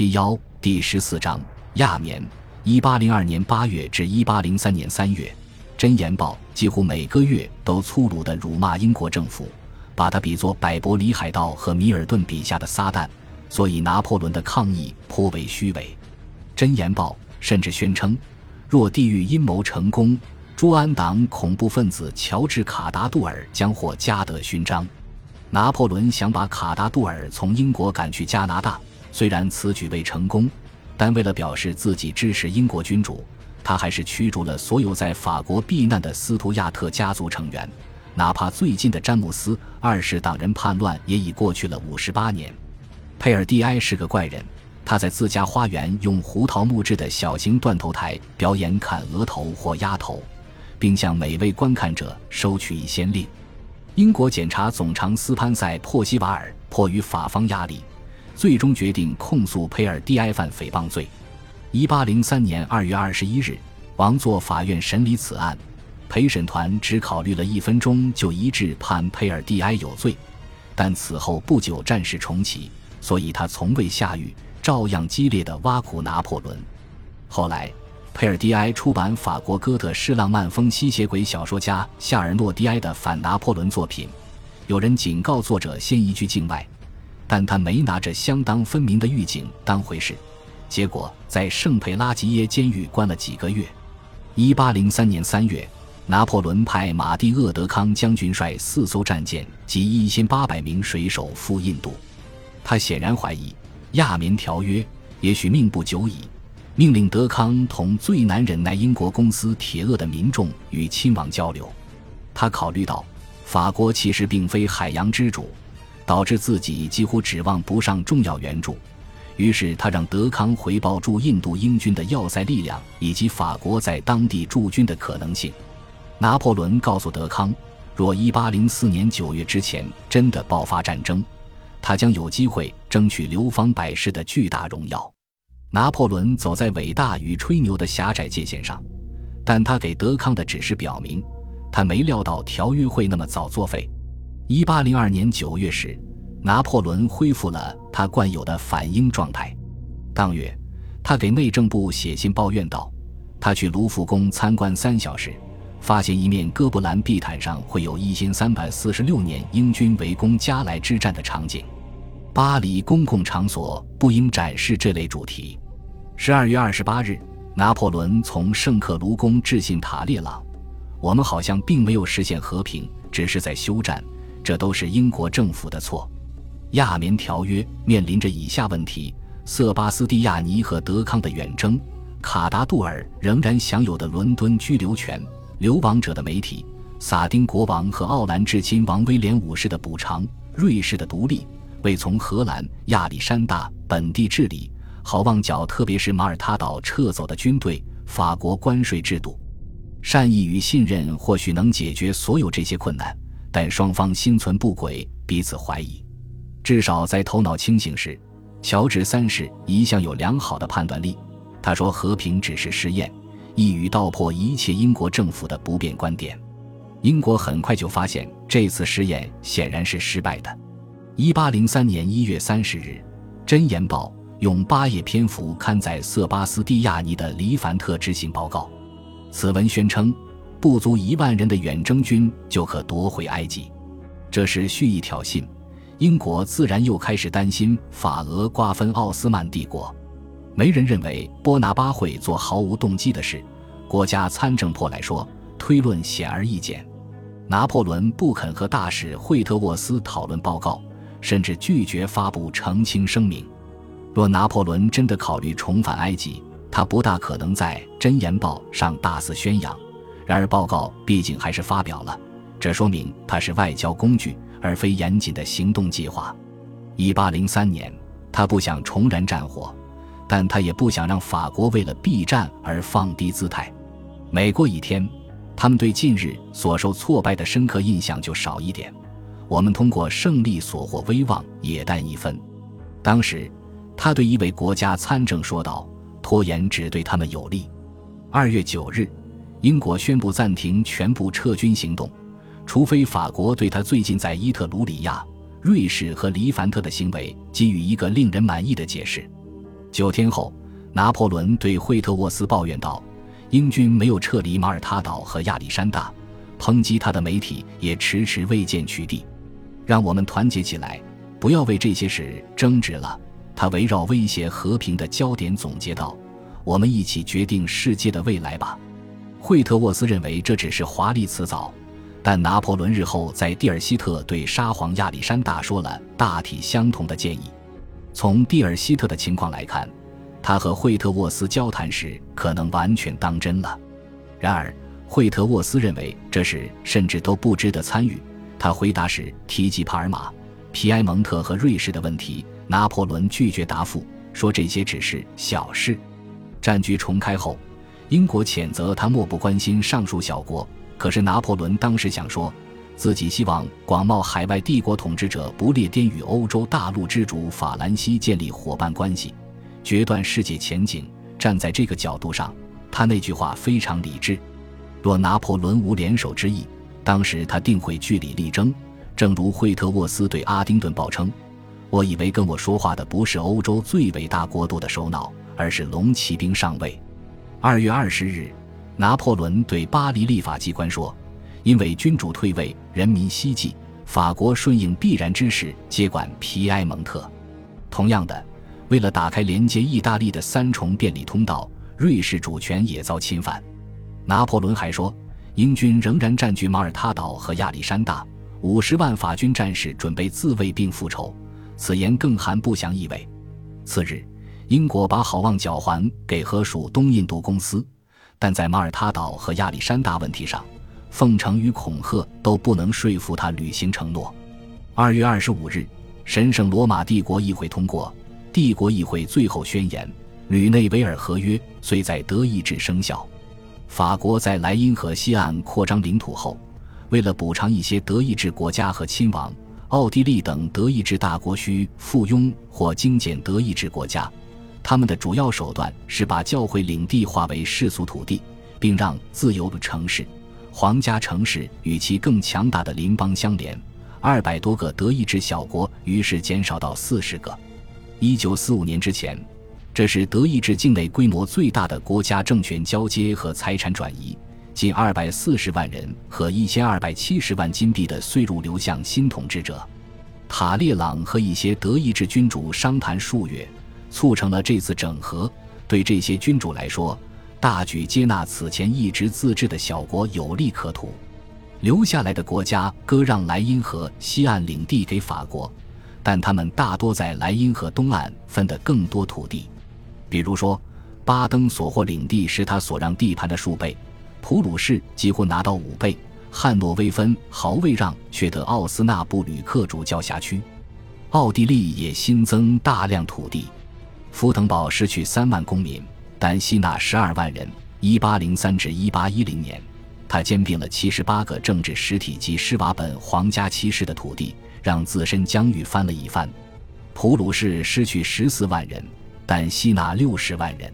七幺第十四章亚眠。一八零二年八月至一八零三年三月，《真言报》几乎每个月都粗鲁地辱骂英国政府，把他比作百伯里海盗和米尔顿笔下的撒旦。所以，拿破仑的抗议颇为虚伪。《真言报》甚至宣称，若地狱阴谋成功，朱安党恐怖分子乔治·卡达杜尔将获加德勋章。拿破仑想把卡达杜尔从英国赶去加拿大。虽然此举未成功，但为了表示自己支持英国君主，他还是驱逐了所有在法国避难的斯图亚特家族成员。哪怕最近的詹姆斯二世党人叛乱也已过去了五十八年。佩尔蒂埃是个怪人，他在自家花园用胡桃木制的小型断头台表演砍额头或压头，并向每位观看者收取一先令。英国检察总长斯潘塞·珀西瓦尔迫于法方压力。最终决定控诉佩尔蒂埃犯诽谤罪。一八零三年二月二十一日，王座法院审理此案，陪审团只考虑了一分钟就一致判佩尔蒂埃有罪。但此后不久战事重启，所以他从未下狱，照样激烈的挖苦拿破仑。后来，佩尔蒂埃出版法国哥特式浪漫风吸血鬼小说家夏尔诺蒂埃的反拿破仑作品，有人警告作者先移居境外。但他没拿着相当分明的狱警当回事，结果在圣佩拉吉耶监狱关了几个月。一八零三年三月，拿破仑派马蒂厄德康将军率四艘战舰及一千八百名水手赴印度。他显然怀疑亚棉条约也许命不久矣，命令德康同最难忍耐英国公司铁鳄的民众与亲王交流。他考虑到法国其实并非海洋之主。导致自己几乎指望不上重要援助，于是他让德康回报驻印度英军的要塞力量以及法国在当地驻军的可能性。拿破仑告诉德康，若1804年9月之前真的爆发战争，他将有机会争取流芳百世的巨大荣耀。拿破仑走在伟大与吹牛的狭窄界限上，但他给德康的指示表明，他没料到条约会那么早作废。一八零二年九月时，拿破仑恢复了他惯有的反应状态。当月，他给内政部写信抱怨道：“他去卢浮宫参观三小时，发现一面哥布兰地毯上会有一千三百四十六年英军围攻加莱之战的场景。巴黎公共场所不应展示这类主题。”十二月二十八日，拿破仑从圣克卢宫致信塔列朗：“我们好像并没有实现和平，只是在休战。”这都是英国政府的错。亚棉条约面临着以下问题：瑟巴斯蒂亚尼和德康的远征，卡达杜尔仍然享有的伦敦居留权，流亡者的媒体，撒丁国王和奥兰至亲王威廉五世的补偿，瑞士的独立，为从荷兰、亚历山大本地治理，好望角特别是马耳他岛撤走的军队，法国关税制度，善意与信任或许能解决所有这些困难。但双方心存不轨，彼此怀疑。至少在头脑清醒时，乔治三世一向有良好的判断力。他说：“和平只是试验，一语道破一切英国政府的不变观点。”英国很快就发现这次试验显然是失败的。一八零三年一月三十日，《箴言报》用八页篇幅刊载瑟巴斯蒂亚尼的黎凡特之行报告。此文宣称。不足一万人的远征军就可夺回埃及，这是蓄意挑衅。英国自然又开始担心法俄瓜分奥斯曼帝国。没人认为波拿巴会做毫无动机的事。国家参政破来说，推论显而易见。拿破仑不肯和大使惠特沃斯讨论报告，甚至拒绝发布澄清声明。若拿破仑真的考虑重返埃及，他不大可能在《箴言报》上大肆宣扬。然而，报告毕竟还是发表了，这说明他是外交工具，而非严谨的行动计划。一八零三年，他不想重燃战火，但他也不想让法国为了避战而放低姿态。每过一天，他们对近日所受挫败的深刻印象就少一点。我们通过胜利所获威望也淡一分。当时，他对一位国家参政说道：“拖延只对他们有利。”二月九日。英国宣布暂停全部撤军行动，除非法国对他最近在伊特鲁里亚、瑞士和黎凡特的行为给予一个令人满意的解释。九天后，拿破仑对惠特沃斯抱怨道：“英军没有撤离马耳他岛和亚历山大，抨击他的媒体也迟迟未见取缔。让我们团结起来，不要为这些事争执了。”他围绕威胁和平的焦点总结道：“我们一起决定世界的未来吧。”惠特沃斯认为这只是华丽辞藻，但拿破仑日后在蒂尔希特对沙皇亚历山大说了。大体相同的建议。从蒂尔希特的情况来看，他和惠特沃斯交谈时可能完全当真了。然而，惠特沃斯认为这事甚至都不值得参与。他回答时提及帕尔马、皮埃蒙特和瑞士的问题。拿破仑拒绝答复，说这些只是小事。战局重开后，英国谴责他漠不关心上述小国。可是拿破仑当时想说，自己希望广袤海外帝国统治者不列颠与欧洲大陆之主法兰西建立伙伴关系，决断世界前景。站在这个角度上，他那句话非常理智。若拿破仑无联手之意，当时他定会据理力争。正如惠特沃斯对阿丁顿报称。我以为跟我说话的不是欧洲最伟大国度的首脑，而是龙骑兵上尉。二月二十日，拿破仑对巴黎立法机关说：“因为君主退位，人民希冀，法国顺应必然之势，接管皮埃蒙特。同样的，为了打开连接意大利的三重便利通道，瑞士主权也遭侵犯。”拿破仑还说：“英军仍然占据马耳他岛和亚历山大，五十万法军战士准备自卫并复仇。”此言更含不祥意味。次日，英国把好望角还给荷属东印度公司，但在马耳他岛和亚历山大问题上，奉承与恐吓都不能说服他履行承诺。二月二十五日，神圣罗马帝国议会通过帝国议会最后宣言，吕内维尔合约虽在德意志生效。法国在莱茵河西岸扩张领土后，为了补偿一些德意志国家和亲王。奥地利等德意志大国需附庸或精简德意志国家，他们的主要手段是把教会领地划为世俗土地，并让自由的城市、皇家城市与其更强大的邻邦相连。二百多个德意志小国于是减少到四十个。一九四五年之前，这是德意志境内规模最大的国家政权交接和财产转移。近二百四十万人和一千二百七十万金币的税入流向新统治者。塔列朗和一些德意志君主商谈数月，促成了这次整合。对这些君主来说，大举接纳此前一直自治的小国有利可图。留下来的国家割让莱茵河西岸领地给法国，但他们大多在莱茵河东岸分得更多土地。比如说，巴登所获领地是他所让地盘的数倍。普鲁士几乎拿到五倍，汉诺威分毫未让，却得奥斯纳布吕克主教辖区。奥地利也新增大量土地，福腾堡失去三万公民，但吸纳十二万人。一八零三至一八一零年，他兼并了七十八个政治实体及施瓦本皇家骑士的土地，让自身疆域翻了一番。普鲁士失去十四万人，但吸纳六十万人。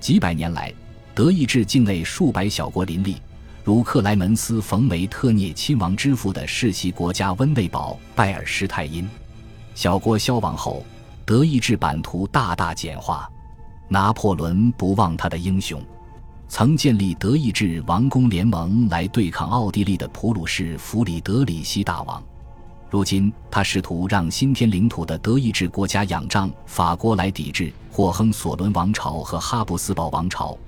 几百年来。德意志境内数百小国林立，如克莱门斯·冯·梅特涅亲王之父的世袭国家温内堡拜尔施泰因。小国消亡后，德意志版图大大简化。拿破仑不忘他的英雄，曾建立德意志王公联盟来对抗奥地利的普鲁士弗里德里希大王。如今，他试图让新添领土的德意志国家仰仗法国来抵制霍亨索伦王朝和哈布斯堡王朝。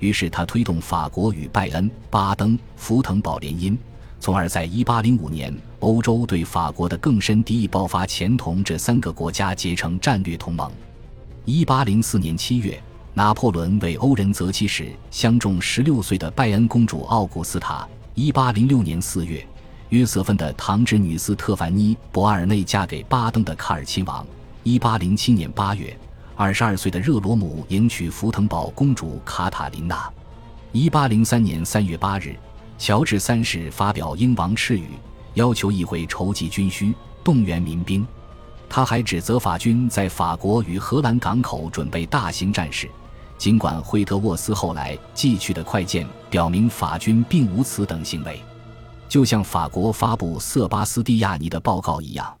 于是他推动法国与拜恩、巴登、福腾堡联姻，从而在1805年，欧洲对法国的更深敌意爆发前，同这三个国家结成战略同盟。1804年7月，拿破仑为欧仁泽妻时相中16岁的拜恩公主奥古斯塔。1806年4月，约瑟芬的堂侄女斯特凡妮·博尔内嫁给巴登的卡尔亲王。1807年8月。二十二岁的热罗姆迎娶福腾堡公主卡塔琳娜。一八零三年三月八日，乔治三世发表英王敕谕，要求议会筹集军需，动员民兵。他还指责法军在法国与荷兰港口准备大型战事。尽管惠特沃斯后来寄去的快件表明法军并无此等行为，就像法国发布瑟巴斯蒂亚尼的报告一样，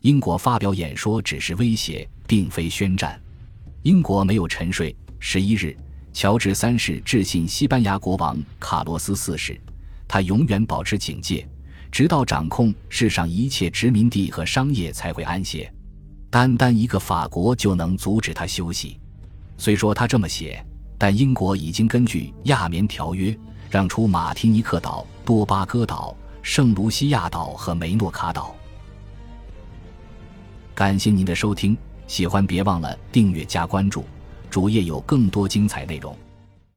英国发表演说只是威胁，并非宣战。英国没有沉睡。十一日，乔治三世致信西班牙国王卡洛斯四世，他永远保持警戒，直到掌控世上一切殖民地和商业才会安歇。单单一个法国就能阻止他休息。虽说他这么写，但英国已经根据亚棉条约让出马提尼克岛、多巴哥岛、圣卢西亚岛和梅诺卡岛。感谢您的收听，喜欢别忘了订阅加关注，主页有更多精彩内容。